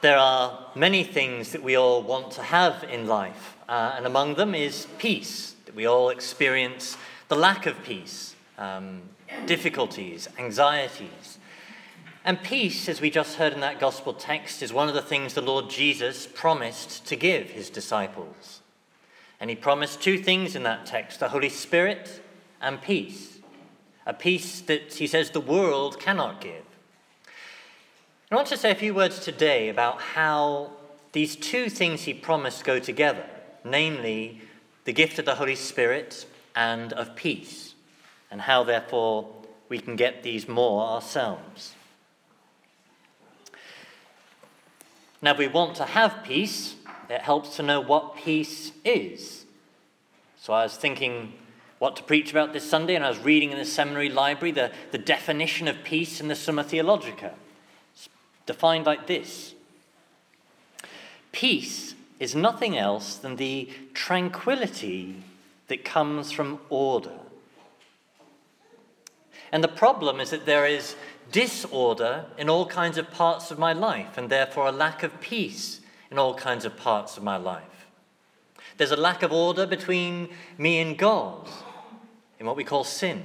There are many things that we all want to have in life, uh, and among them is peace. We all experience the lack of peace, um, difficulties, anxieties. And peace, as we just heard in that gospel text, is one of the things the Lord Jesus promised to give his disciples. And he promised two things in that text the Holy Spirit and peace. A peace that he says the world cannot give. I want to say a few words today about how these two things he promised go together, namely the gift of the Holy Spirit and of peace, and how, therefore, we can get these more ourselves. Now, if we want to have peace, it helps to know what peace is. So I was thinking what to preach about this Sunday, and I was reading in the seminary library the, the definition of peace in the Summa Theologica defined like this Peace is nothing else than the tranquility that comes from order. And the problem is that there is disorder in all kinds of parts of my life, and therefore a lack of peace in all kinds of parts of my life. There's a lack of order between me and God in what we call sin.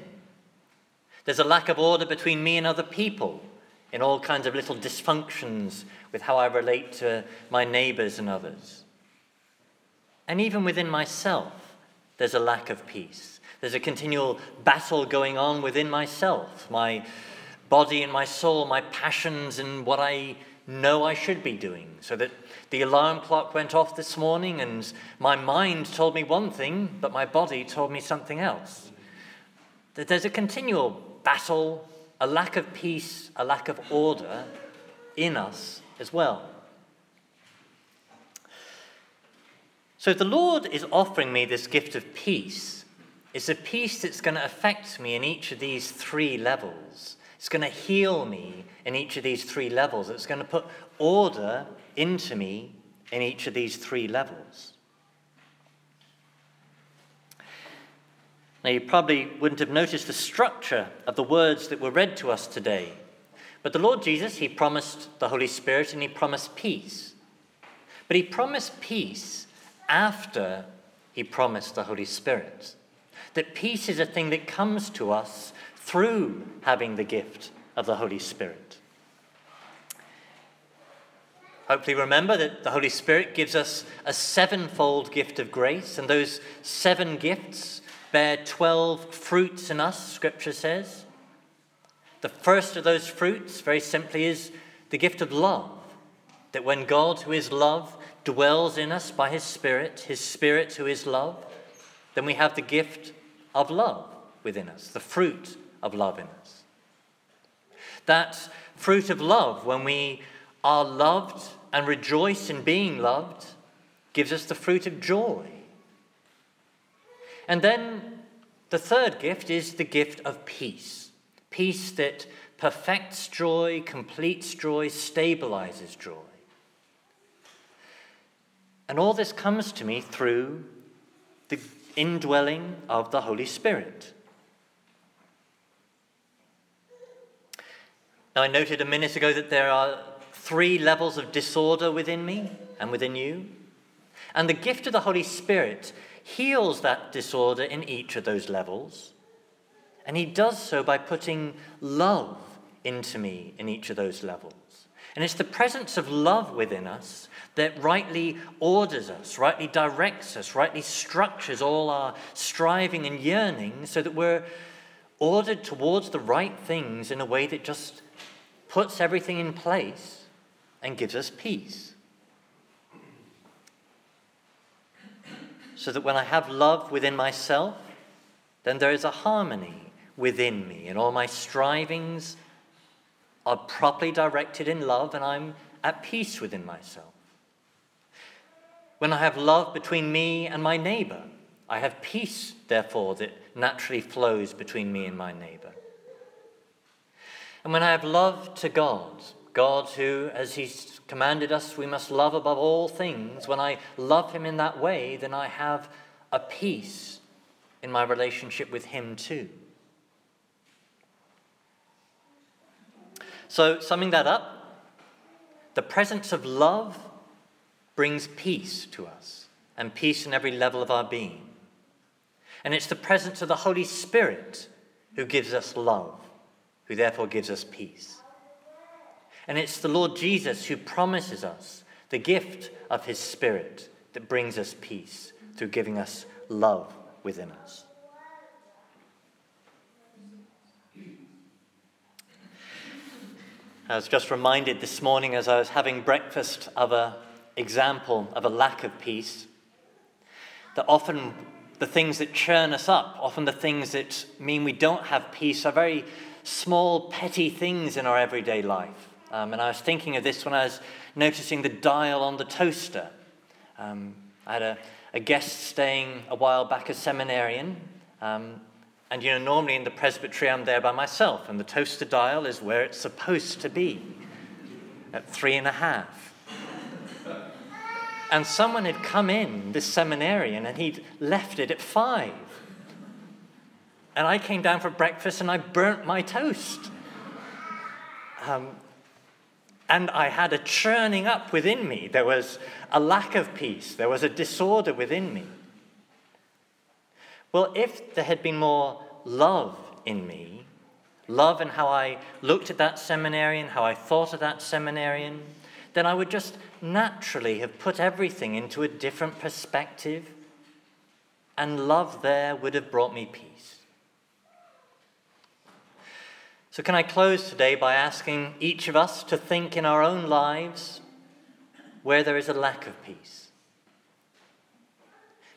There's a lack of order between me and other people in all kinds of little dysfunctions with how I relate to my neighbors and others. And even within myself, there's a lack of peace. There's a continual battle going on within myself, my body and my soul, my passions and what I know I should be doing. So that the alarm clock went off this morning and my mind told me one thing, but my body told me something else. That there's a continual battle a lack of peace, a lack of order in us as well. So, if the Lord is offering me this gift of peace, it's a peace that's going to affect me in each of these three levels. It's going to heal me in each of these three levels. It's going to put order into me in each of these three levels. Now, you probably wouldn't have noticed the structure of the words that were read to us today. But the Lord Jesus, He promised the Holy Spirit and He promised peace. But He promised peace after He promised the Holy Spirit. That peace is a thing that comes to us through having the gift of the Holy Spirit. Hopefully, remember that the Holy Spirit gives us a sevenfold gift of grace, and those seven gifts bear 12 fruits in us, Scripture says. The first of those fruits, very simply, is the gift of love. That when God, who is love, dwells in us by His Spirit, His Spirit, who is love, then we have the gift of love within us, the fruit of love in us. That fruit of love, when we are loved and rejoice in being loved, gives us the fruit of joy. And then the third gift is the gift of peace peace that perfects joy, completes joy, stabilizes joy. And all this comes to me through the indwelling of the Holy Spirit. Now, I noted a minute ago that there are three levels of disorder within me and within you. And the gift of the Holy Spirit heals that disorder in each of those levels. And he does so by putting love into me in each of those levels. And it's the presence of love within us that rightly orders us, rightly directs us, rightly structures all our striving and yearning so that we're ordered towards the right things in a way that just puts everything in place and gives us peace. So that when I have love within myself, then there is a harmony within me, and all my strivings are properly directed in love, and I'm at peace within myself. When I have love between me and my neighbor, I have peace, therefore, that naturally flows between me and my neighbor. And when I have love to God, God who, as He's commanded us we must love above all things, when I love him in that way, then I have a peace in my relationship with him too. So, summing that up, the presence of love brings peace to us and peace in every level of our being. And it's the presence of the Holy Spirit who gives us love, who therefore gives us peace. And it's the Lord Jesus who promises us the gift of his Spirit that brings us peace through giving us love within us. I was just reminded this morning as I was having breakfast of an example of a lack of peace that often the things that churn us up, often the things that mean we don't have peace, are very small, petty things in our everyday life. Um, and I was thinking of this when I was noticing the dial on the toaster. Um, I had a, a, guest staying a while back, a seminarian. Um, and you know, normally in the presbytery, I'm there by myself, and the toaster dial is where it's supposed to be at three and a half. And someone had come in, this seminarian, and he'd left it at five. And I came down for breakfast and I burnt my toast. Um, and I had a churning up within me. There was a lack of peace, there was a disorder within me. Well, if there had been more love in me, love in how I looked at that seminarian, how I thought of that seminarian, then I would just naturally have put everything into a different perspective, and love there would have brought me peace. So, can I close today by asking each of us to think in our own lives where there is a lack of peace?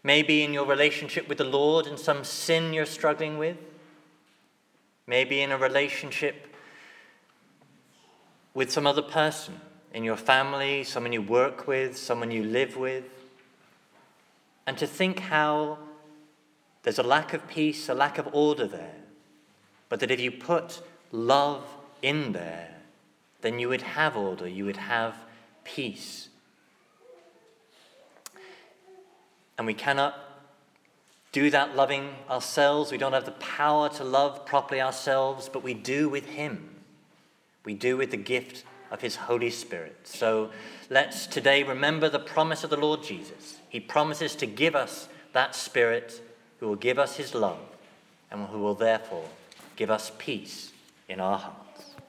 Maybe in your relationship with the Lord and some sin you're struggling with. Maybe in a relationship with some other person in your family, someone you work with, someone you live with, and to think how there's a lack of peace, a lack of order there, but that if you put love in there, then you would have order, you would have peace. And we cannot do that loving ourselves. We don't have the power to love properly ourselves, but we do with Him. We do with the gift of His Holy Spirit. So let's today remember the promise of the Lord Jesus. He promises to give us that Spirit who will give us His love and who will therefore give us peace in our hearts.